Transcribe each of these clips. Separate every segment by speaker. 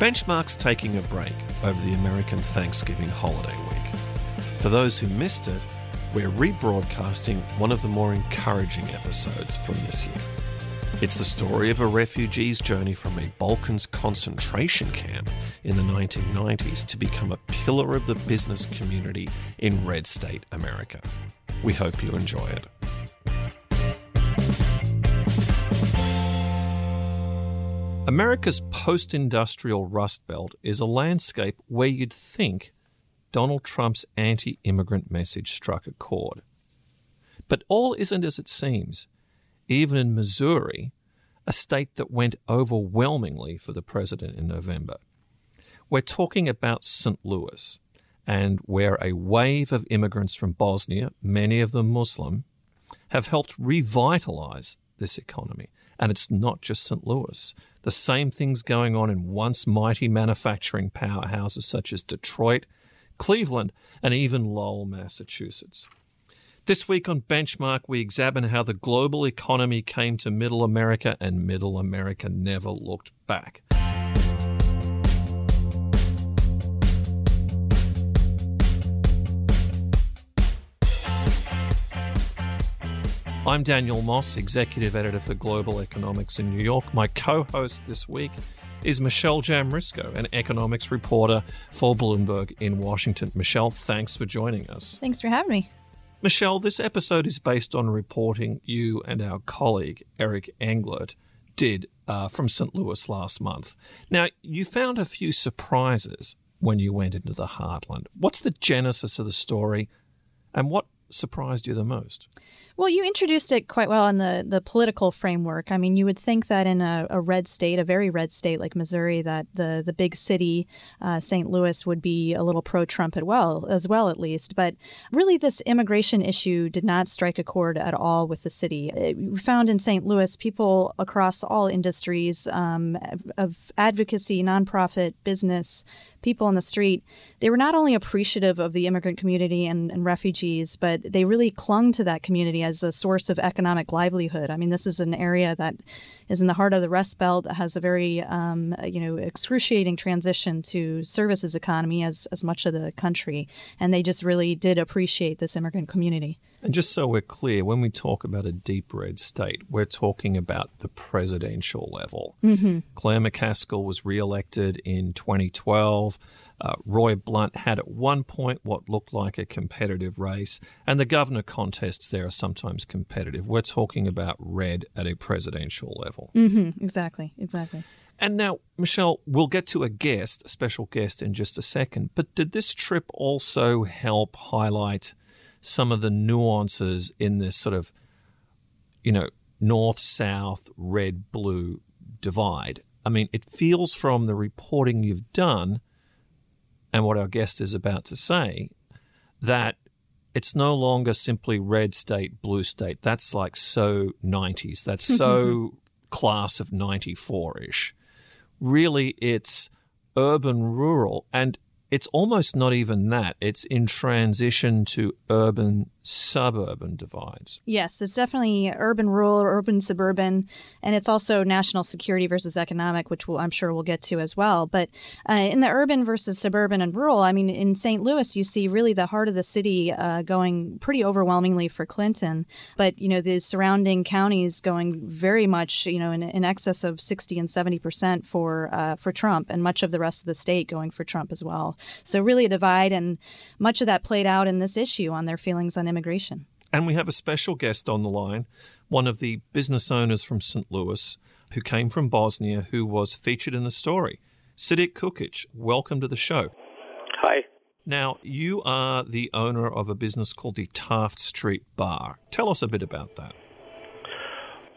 Speaker 1: Benchmark's taking a break over the American Thanksgiving holiday week. For those who missed it, we're rebroadcasting one of the more encouraging episodes from this year. It's the story of a refugee's journey from a Balkans concentration camp in the 1990s to become a pillar of the business community in Red State America. We hope you enjoy it. America's post industrial Rust Belt is a landscape where you'd think Donald Trump's anti immigrant message struck a chord. But all isn't as it seems. Even in Missouri, a state that went overwhelmingly for the president in November. We're talking about St. Louis, and where a wave of immigrants from Bosnia, many of them Muslim, have helped revitalize this economy. And it's not just St. Louis. The same things going on in once mighty manufacturing powerhouses such as Detroit, Cleveland, and even Lowell, Massachusetts. This week on Benchmark, we examine how the global economy came to Middle America and Middle America never looked back. I'm Daniel Moss, Executive Editor for Global Economics in New York. My co host this week is Michelle Jamrisko, an economics reporter for Bloomberg in Washington. Michelle, thanks for joining us.
Speaker 2: Thanks for having me.
Speaker 1: Michelle, this episode is based on reporting you and our colleague, Eric Englert, did uh, from St. Louis last month. Now, you found a few surprises when you went into the heartland. What's the genesis of the story, and what surprised you the most?
Speaker 2: Well, you introduced it quite well in the, the political framework. I mean, you would think that in a, a red state, a very red state like Missouri, that the, the big city, uh, St. Louis, would be a little pro-Trump as well, as well at least. But really, this immigration issue did not strike a chord at all with the city. Uh, we found in St. Louis people across all industries um, of advocacy, nonprofit, business, people on the street, they were not only appreciative of the immigrant community and, and refugees, but they really clung to that community as a source of economic livelihood. I mean, this is an area that is in the heart of the Rust Belt, that has a very, um, you know, excruciating transition to services economy as, as much of the country. And they just really did appreciate this immigrant community.
Speaker 1: And just so we're clear, when we talk about a deep red state, we're talking about the presidential level.
Speaker 2: Mm-hmm.
Speaker 1: Claire McCaskill was reelected in 2012. Uh, Roy Blunt had at one point what looked like a competitive race, and the governor contests there are sometimes competitive. We're talking about red at a presidential level.
Speaker 2: Mm-hmm. Exactly, exactly.
Speaker 1: And now, Michelle, we'll get to a guest, a special guest, in just a second. But did this trip also help highlight some of the nuances in this sort of, you know, north south, red blue divide. I mean, it feels from the reporting you've done and what our guest is about to say that it's no longer simply red state, blue state. That's like so 90s. That's so class of 94 ish. Really, it's urban rural. And it's almost not even that. It's in transition to urban suburban divides.
Speaker 2: Yes, it's definitely urban rural, urban suburban, and it's also national security versus economic, which we'll, I'm sure we'll get to as well. But uh, in the urban versus suburban and rural, I mean, in St. Louis, you see really the heart of the city uh, going pretty overwhelmingly for Clinton, but you know the surrounding counties going very much, you know, in, in excess of 60 and 70 percent for uh, for Trump, and much of the rest of the state going for Trump as well. So really a divide, and much of that played out in this issue on their feelings on immigration.
Speaker 1: And we have a special guest on the line, one of the business owners from St. Louis who came from Bosnia who was featured in the story. Sadik Kukic, welcome to the show.
Speaker 3: Hi.
Speaker 1: Now, you are the owner of a business called the Taft Street Bar. Tell us a bit about that.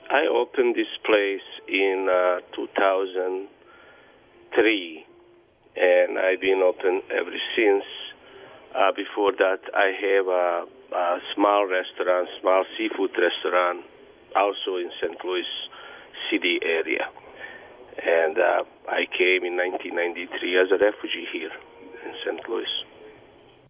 Speaker 3: I opened this place in uh, 2003, and I've been open ever since. Uh, before that, I have a, a small restaurant, small seafood restaurant, also in St. Louis City area. And uh, I came in 1993 as a refugee here in St. Louis.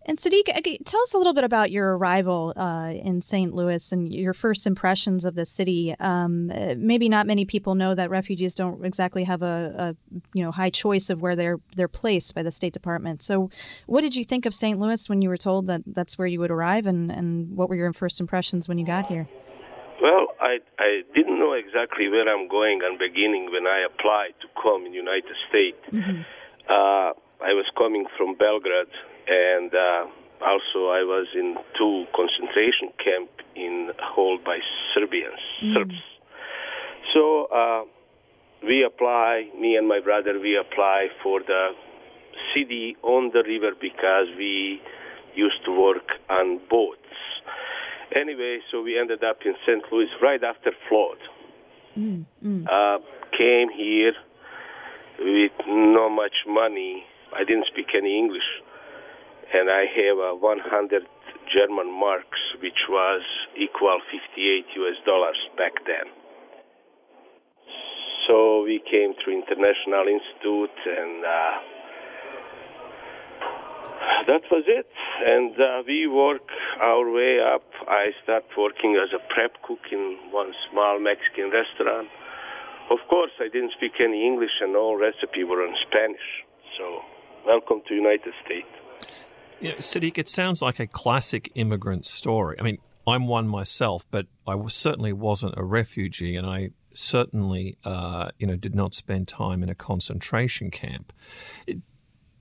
Speaker 2: And Sadik, tell us a little bit about your arrival uh, in St. Louis and your first impressions of the city. Um, maybe not many people know that refugees don't exactly have a, a, you know high choice of where they're they're placed by the State Department. So, what did you think of St. Louis when you were told that that's where you would arrive, and, and what were your first impressions when you got here?
Speaker 3: Well, I I didn't know exactly where I'm going in beginning when I applied to come in United States. Mm-hmm. Uh, I was coming from Belgrade and uh, also I was in two concentration camp in held by Serbians, mm. Serbs. So uh, we apply, me and my brother, we apply for the city on the river because we used to work on boats. Anyway, so we ended up in St. Louis right after flood. Mm, mm. Uh, came here with not much money. I didn't speak any English and I have a 100 German marks, which was equal 58 US dollars back then. So we came to International Institute, and uh, that was it. And uh, we work our way up. I start working as a prep cook in one small Mexican restaurant. Of course, I didn't speak any English, and all recipes were in Spanish. So, welcome to United States.
Speaker 1: You know, Sadik, it sounds like a classic immigrant story. I mean, I'm one myself, but I certainly wasn't a refugee, and I certainly, uh, you know, did not spend time in a concentration camp.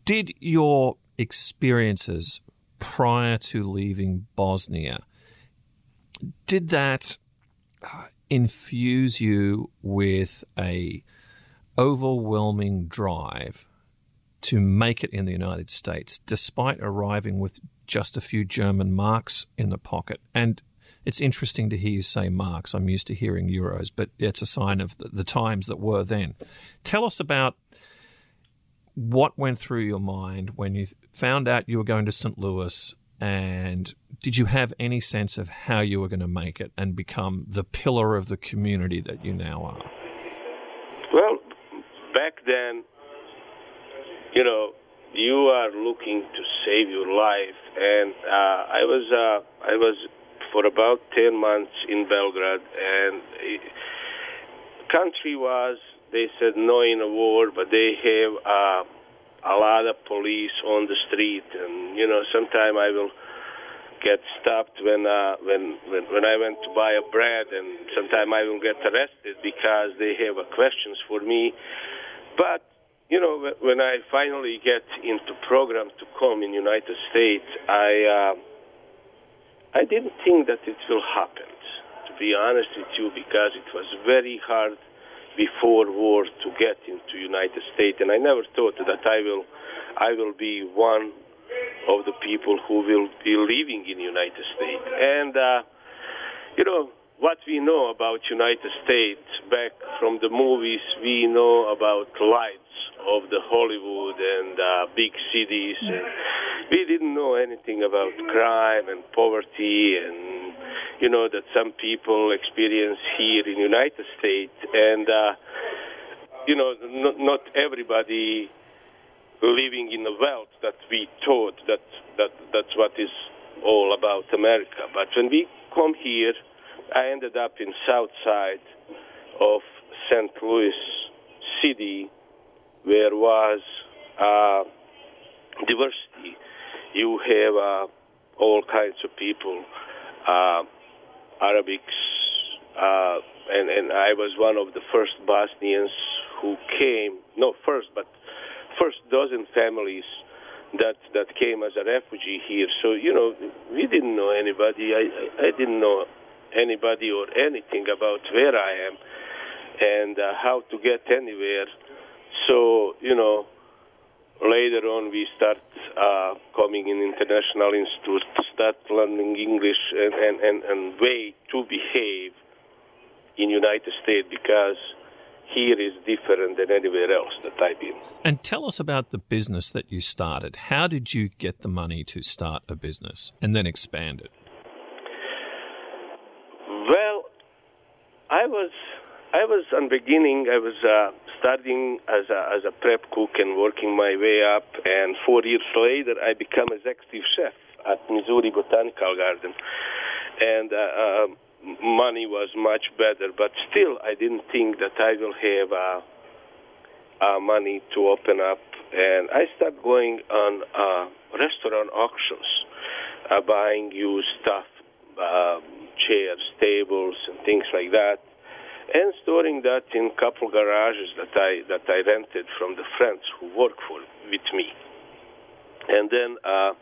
Speaker 1: Did your experiences prior to leaving Bosnia did that uh, infuse you with a overwhelming drive to make it in the United States, despite arriving with just a few German marks in the pocket. And it's interesting to hear you say marks. I'm used to hearing euros, but it's a sign of the times that were then. Tell us about what went through your mind when you found out you were going to St. Louis, and did you have any sense of how you were going to make it and become the pillar of the community that you now are?
Speaker 3: Well, back then, you know, you are looking to save your life. And uh, I was uh, I was for about ten months in Belgrade, and it, country was they said no in a war, but they have uh, a lot of police on the street, and you know, sometime I will get stopped when uh, when when when I went to buy a bread, and sometime I will get arrested because they have uh, questions for me. But you know, when I finally get into program to come in United States, I uh, I didn't think that it will happen. To be honest with you, because it was very hard before war to get into United States, and I never thought that I will I will be one of the people who will be living in United States. And uh, you know what we know about United States back from the movies, we know about light of the Hollywood and uh, big cities. And we didn't know anything about crime and poverty and you know that some people experience here in United States and uh, you know not, not everybody living in the wealth that we thought that that that's what is all about America. But when we come here, I ended up in south side of St. Louis City where was uh, diversity. You have uh, all kinds of people, uh, Arabics, uh, and, and I was one of the first Bosnians who came, not first, but first dozen families that that came as a refugee here. So you know, we didn't know anybody. I I, I didn't know anybody or anything about where I am and uh, how to get anywhere. So, you know, later on we start uh, coming in international institute, start learning English and, and, and, and way to behave in United States because here is different than anywhere else that I've been.
Speaker 1: And tell us about the business that you started. How did you get the money to start a business and then expand it?
Speaker 3: Well, I was I was on beginning. I was uh, starting as a, as a prep cook and working my way up. And four years later, I became executive chef at Missouri Botanical Garden. And uh, uh, money was much better, but still, I didn't think that I will have uh, money to open up. And I started going on uh, restaurant auctions, uh, buying used stuff, chairs, tables, and things like that, and storing that in a couple garages that I that I rented from the friends who work for with me. And then uh,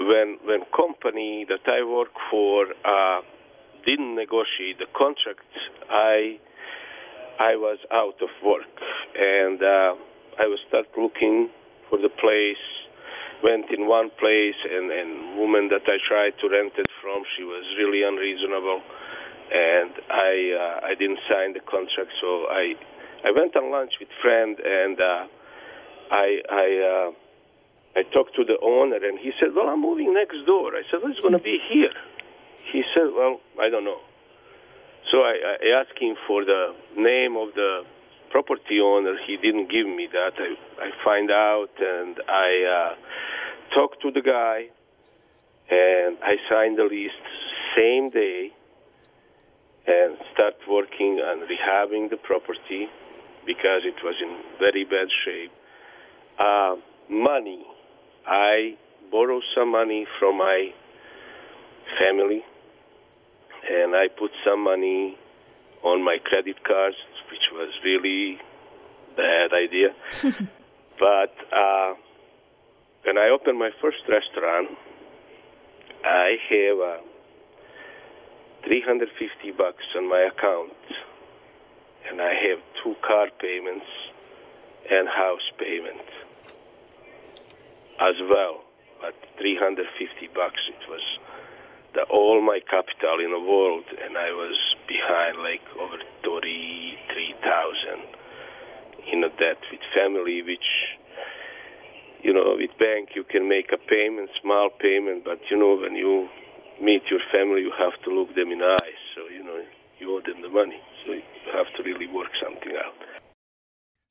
Speaker 3: when when company that I work for uh, didn't negotiate the contract, I I was out of work, and uh, I was start looking for the place. Went in one place, and and woman that I tried to rent it from, she was really unreasonable, and I uh, I didn't sign the contract. So I I went on lunch with friend, and uh, I I. Uh, I talked to the owner, and he said, "Well, I'm moving next door." I said, "Well, it's going to be here." He said, Well, I don't know. So I, I asked him for the name of the property owner. He didn't give me that. I, I find out and I uh, talked to the guy and I signed the lease same day and start working on rehabbing the property because it was in very bad shape. Uh, money. I borrowed some money from my family and I put some money on my credit cards, which was really bad idea. but uh, when I opened my first restaurant, I have uh, 350 bucks on my account, and I have two car payments and house payment as well. But 350 bucks, it was the, all my capital in the world, and I was behind like over thirty-three thousand in a debt with family, which you know with bank you can make a payment, small payment, but you know when you meet your family, you have to look them in the eyes. So you know you owe them the money, so you have to really work something out.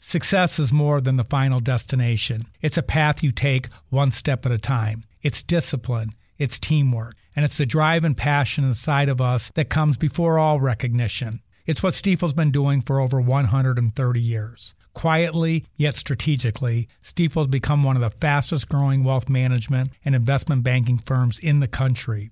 Speaker 4: Success is more than the final destination. It's a path you take one step at a time. It's discipline. It's teamwork and it's the drive and passion inside of us that comes before all recognition. It's what Stifel's been doing for over 130 years. Quietly, yet strategically, Stifel's become one of the fastest growing wealth management and investment banking firms in the country.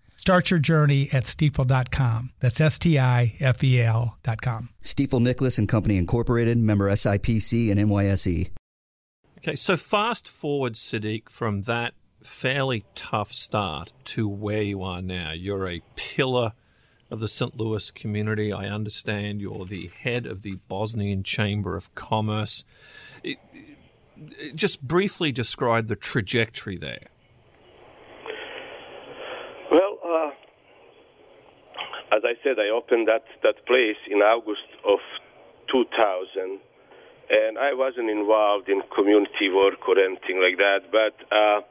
Speaker 4: Start your journey at stifel.com. That's S T I F E L.com.
Speaker 5: Stifel Nicolaus and Company Incorporated, member SIPC and NYSE.
Speaker 1: Okay, so fast forward, Sadik, from that fairly tough start to where you are now. You're a pillar of the St. Louis community. I understand you're the head of the Bosnian Chamber of Commerce. It, it, just briefly describe the trajectory there.
Speaker 3: As I said, I opened that, that place in August of 2000, and I wasn't involved in community work or anything like that. But uh,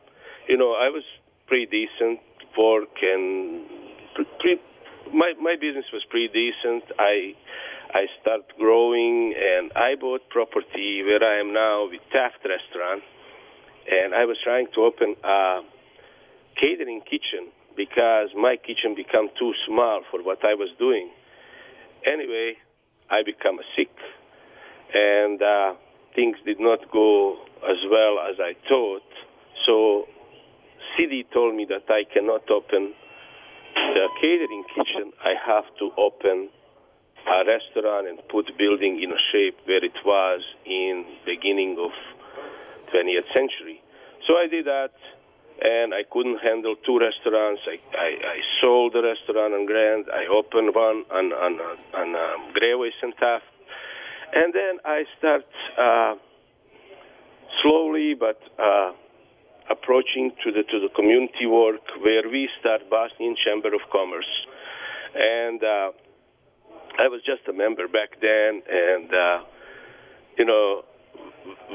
Speaker 3: you know, I was pretty decent work, and my my business was pretty decent. I I started growing, and I bought property where I am now with Taft Restaurant, and I was trying to open a catering kitchen because my kitchen became too small for what I was doing. Anyway, I became sick, and uh, things did not go as well as I thought. So, city told me that I cannot open the catering kitchen. I have to open a restaurant and put building in a shape where it was in beginning of 20th century. So I did that and I couldn't handle two restaurants. I, I, I sold the restaurant on Grand. I opened one on on on um, Gravois and Taft, and then I start uh, slowly but uh, approaching to the to the community work where we start Bosnian Chamber of Commerce, and uh, I was just a member back then, and uh, you know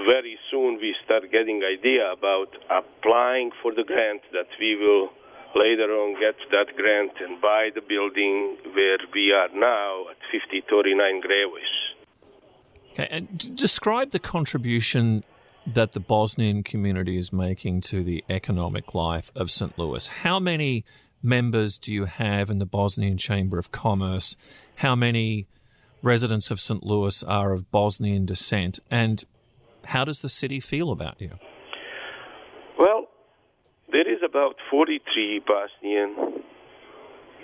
Speaker 3: very soon we start getting idea about applying for the grant that we will later on get that grant and buy the building where we are now at 5039 Gravois.
Speaker 1: Okay, and describe the contribution that the Bosnian community is making to the economic life of St. Louis. How many members do you have in the Bosnian Chamber of Commerce? How many residents of St. Louis are of Bosnian descent? And how does the city feel about you?
Speaker 3: Well, there is about 43 Bosnian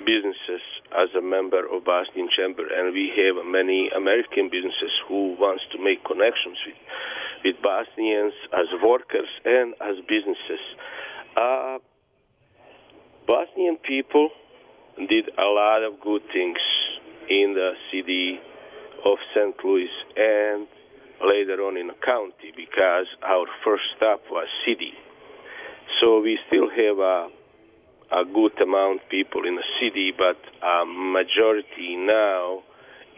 Speaker 3: businesses as a member of Bosnian Chamber, and we have many American businesses who wants to make connections with with Bosnians as workers and as businesses. Uh, Bosnian people did a lot of good things in the city of St. Louis and later on in the county because our first stop was city. So we still have a, a good amount of people in the city, but a majority now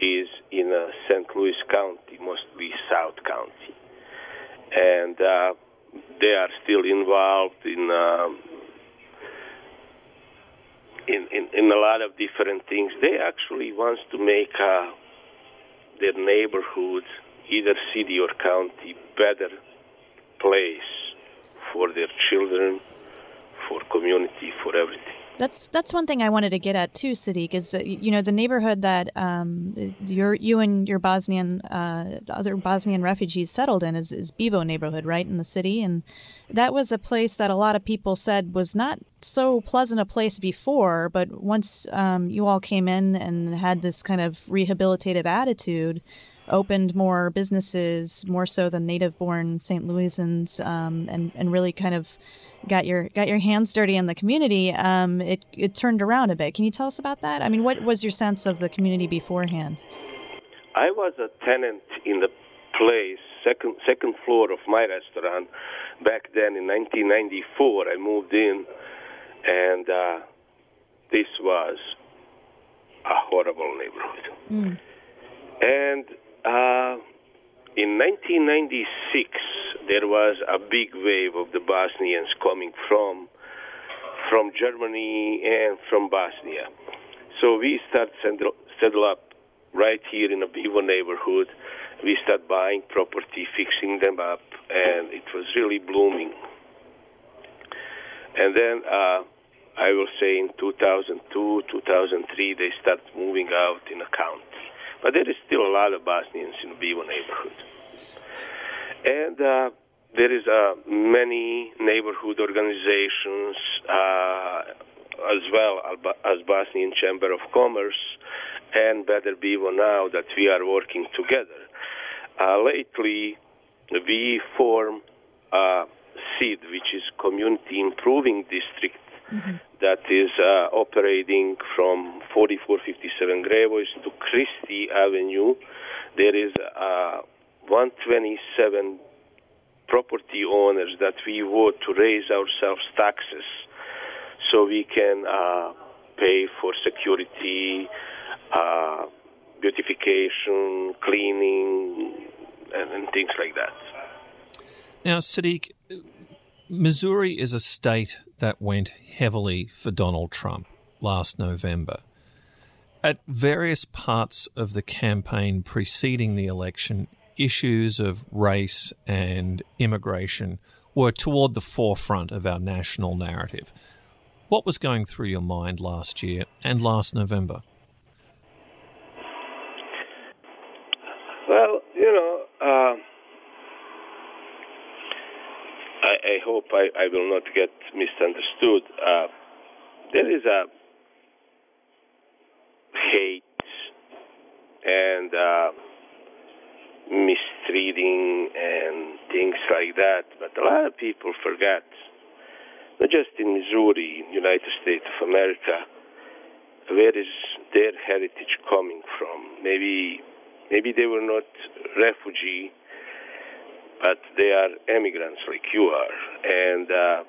Speaker 3: is in uh, St. Louis County, mostly South County. And uh, they are still involved in, um, in, in, in a lot of different things. They actually want to make uh, their neighborhoods either city or county better place for their children, for community, for everything.
Speaker 2: That's that's one thing I wanted to get at too, Sadik. Is you know the neighborhood that um, you and your Bosnian uh, other Bosnian refugees settled in is, is Bevo neighborhood, right in the city, and that was a place that a lot of people said was not so pleasant a place before, but once um, you all came in and had this kind of rehabilitative attitude, opened more businesses, more so than native-born St. Louisans, um, and and really kind of got your got your hands dirty in the community. Um, it it turned around a bit. Can you tell us about that? I mean, what was your sense of the community beforehand?
Speaker 3: I was a tenant in the place, second second floor of my restaurant. Back then in 1994, I moved in, and uh, this was a horrible neighborhood. Mm. And uh, in 1996, there was a big wave of the Bosnians coming from from Germany and from Bosnia. So we start settle, settle up right here in a Bevo neighborhood. We start buying property, fixing them up, and it was really blooming. And then uh, I will say in 2002, 2003, they start moving out in a county. But there is still a lot of Bosnians in Bevo neighborhood. And uh, there is uh, many neighborhood organizations uh, as well as Bosnian Chamber of Commerce and Better Bevo now that we are working together. Uh, lately, we form a CID, which is Community Improving District, mm-hmm. that is uh, operating from 4457 Gravois to Christie Avenue. There is uh, 127 property owners that we vote to raise ourselves taxes so we can uh, pay for security, uh, beautification, cleaning, and, and things like that.
Speaker 1: Now, Sadik, Missouri is a state that went heavily for Donald Trump last November. At various parts of the campaign preceding the election, issues of race and immigration were toward the forefront of our national narrative. What was going through your mind last year and last November?
Speaker 3: Well, you know, uh, I, I, hope I, I, will not get misunderstood. Uh, there is a hate and uh, mistreating and things like that. But a lot of people forget not just in Missouri, in United States of America, where is their heritage coming from? Maybe, maybe they were not refugee, but they are immigrants like you are, and uh,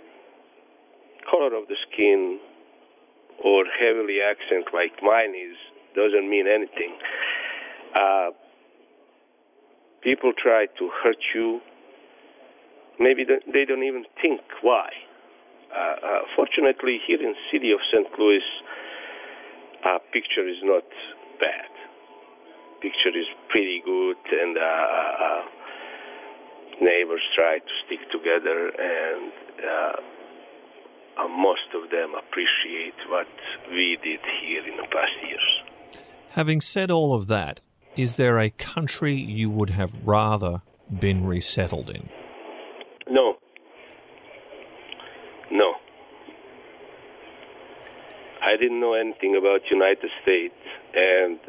Speaker 3: color of the skin or heavily accent like mine is doesn't mean anything. Uh, people try to hurt you. Maybe they don't even think why. Uh, uh, fortunately, here in city of St. Louis, uh, picture is not bad. Picture is pretty good, and uh, neighbors try to stick together, and uh, most of them appreciate what we did here in the past years.
Speaker 1: Having said all of that, is there a country you would have rather been resettled in?
Speaker 3: No. No. I didn't know anything about United States, and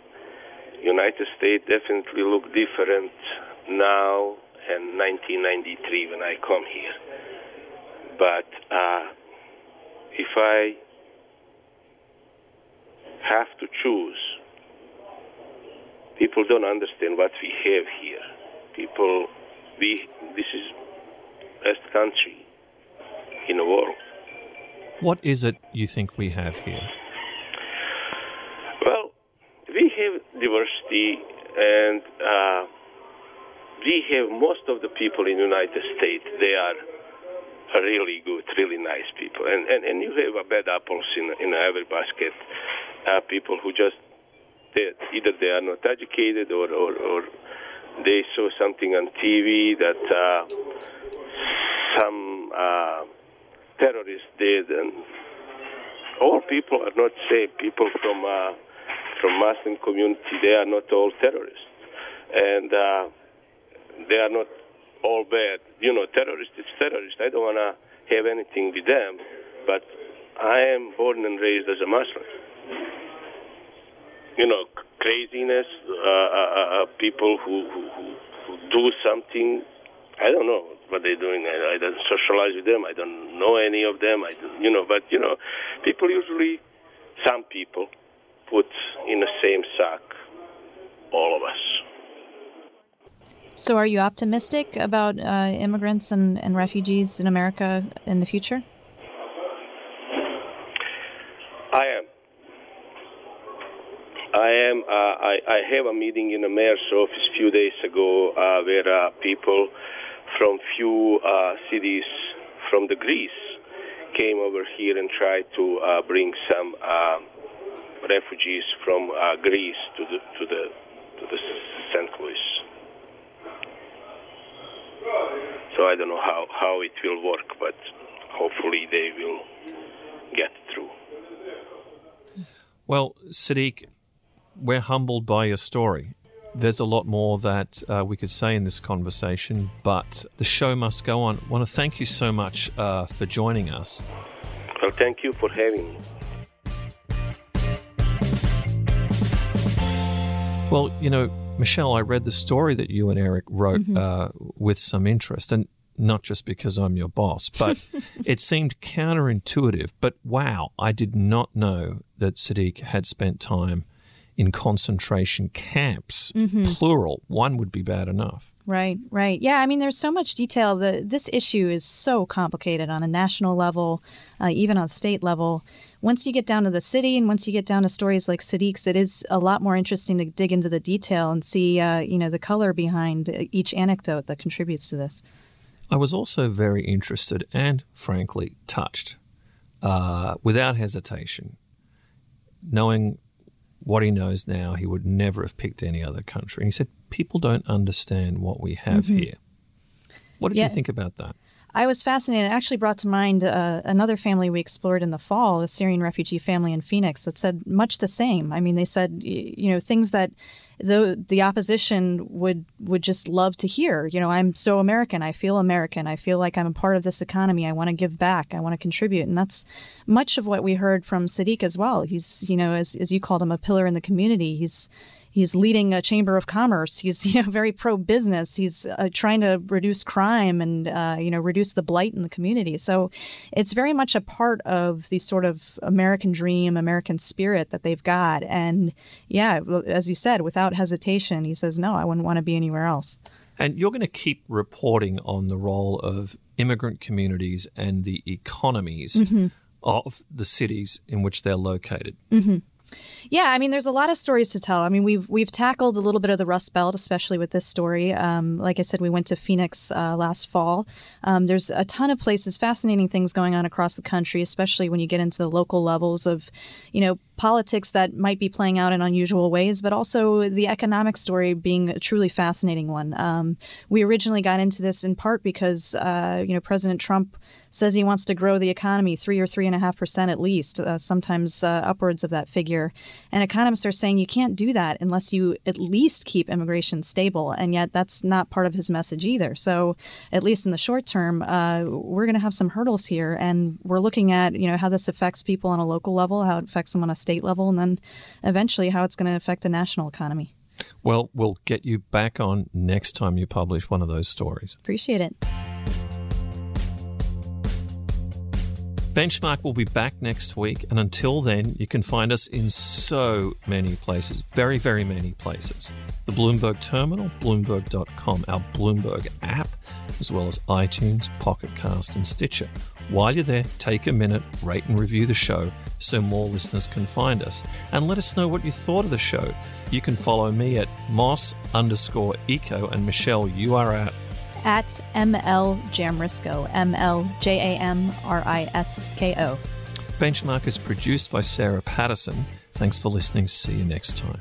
Speaker 3: United States definitely look different now and 1993 when I come here. But uh, if I have to choose, people don't understand what we have here. People, we this is best country in the world.
Speaker 1: What is it you think we have here?
Speaker 3: Well, we have diversity, and uh, we have most of the people in the United States. They are really good, really nice people, and and, and you have bad apples in in every basket. Uh, people who just they, either they are not educated or, or, or they saw something on TV that uh, some uh, terrorists did, and all people are not safe. People from uh, from Muslim community, they are not all terrorists, and uh, they are not all bad. You know, terrorist is terrorist. I don't want to have anything with them, but I am born and raised as a Muslim. You know, craziness, uh, uh, uh, people who, who, who do something. I don't know what they're doing. I, I don't socialize with them. I don't know any of them. I don't, you know, but you know, people usually, some people, put in the same sack all of us.
Speaker 2: So, are you optimistic about uh, immigrants and, and refugees in America in the future?
Speaker 3: I am. I am. Uh, I, I have a meeting in the mayor's office a few days ago uh, where uh, people from few uh, cities from the Greece came over here and tried to uh, bring some refugees from Greece to the to the to the St. Louis. So I don't know how, how it will work, but hopefully they will get through.
Speaker 1: Well, Sadik, we're humbled by your story. There's a lot more that uh, we could say in this conversation, but the show must go on. I want to thank you so much uh, for joining us.
Speaker 3: Well, thank you for having me.
Speaker 1: Well, you know, Michelle, I read the story that you and Eric wrote mm-hmm. uh, with some interest, and not just because I'm your boss, but it seemed counterintuitive. But wow, I did not know that Sadik had spent time in concentration camps, mm-hmm. plural. One would be bad enough.
Speaker 2: Right, right. Yeah, I mean, there's so much detail. The, this issue is so complicated on a national level, uh, even on state level. Once you get down to the city and once you get down to stories like Sadik's, it is a lot more interesting to dig into the detail and see, uh, you know, the color behind each anecdote that contributes to this.
Speaker 1: I was also very interested and, frankly, touched, uh, without hesitation, knowing what he knows now, he would never have picked any other country. And he said, People don't understand what we have mm-hmm. here. What did yeah. you think about that?
Speaker 2: I was fascinated. It actually brought to mind uh, another family we explored in the fall, a Syrian refugee family in Phoenix, that said much the same. I mean, they said, you know, things that the the opposition would would just love to hear. You know, I'm so American. I feel American. I feel like I'm a part of this economy. I want to give back. I want to contribute, and that's much of what we heard from Sadik as well. He's, you know, as as you called him, a pillar in the community. He's he's leading a chamber of commerce. He's you know very pro business. He's uh, trying to reduce crime and uh, you know reduce the blight in the community. So it's very much a part of the sort of American dream, American spirit that they've got. And yeah, as you said, without hesitation, he says no, I wouldn't want to be anywhere else.
Speaker 1: And you're going to keep reporting on the role of immigrant communities and the economies mm-hmm. of the cities in which they're located.
Speaker 2: Mm-hmm. Yeah, I mean, there's a lot of stories to tell. I mean, we've we've tackled a little bit of the Rust Belt, especially with this story. Um, like I said, we went to Phoenix uh, last fall. Um, there's a ton of places, fascinating things going on across the country, especially when you get into the local levels of, you know, politics that might be playing out in unusual ways, but also the economic story being a truly fascinating one. Um, we originally got into this in part because, uh, you know, President Trump says he wants to grow the economy three or three and a half percent at least, uh, sometimes uh, upwards of that figure. And economists are saying you can't do that unless you at least keep immigration stable. And yet that's not part of his message either. So at least in the short term, uh, we're going to have some hurdles here, and we're looking at you know how this affects people on a local level, how it affects them on a state level, and then eventually how it's going to affect the national economy.
Speaker 1: Well, we'll get you back on next time you publish one of those stories.
Speaker 2: Appreciate it.
Speaker 1: Benchmark will be back next week, and until then, you can find us in so many places, very, very many places. The Bloomberg Terminal, Bloomberg.com, our Bloomberg app, as well as iTunes, Pocket Cast, and Stitcher. While you're there, take a minute, rate and review the show so more listeners can find us. And let us know what you thought of the show. You can follow me at Moss underscore eco, and Michelle, you are at
Speaker 2: at ML Jamrisko, M L J A M R I S K O.
Speaker 1: Benchmark is produced by Sarah Patterson. Thanks for listening. See you next time.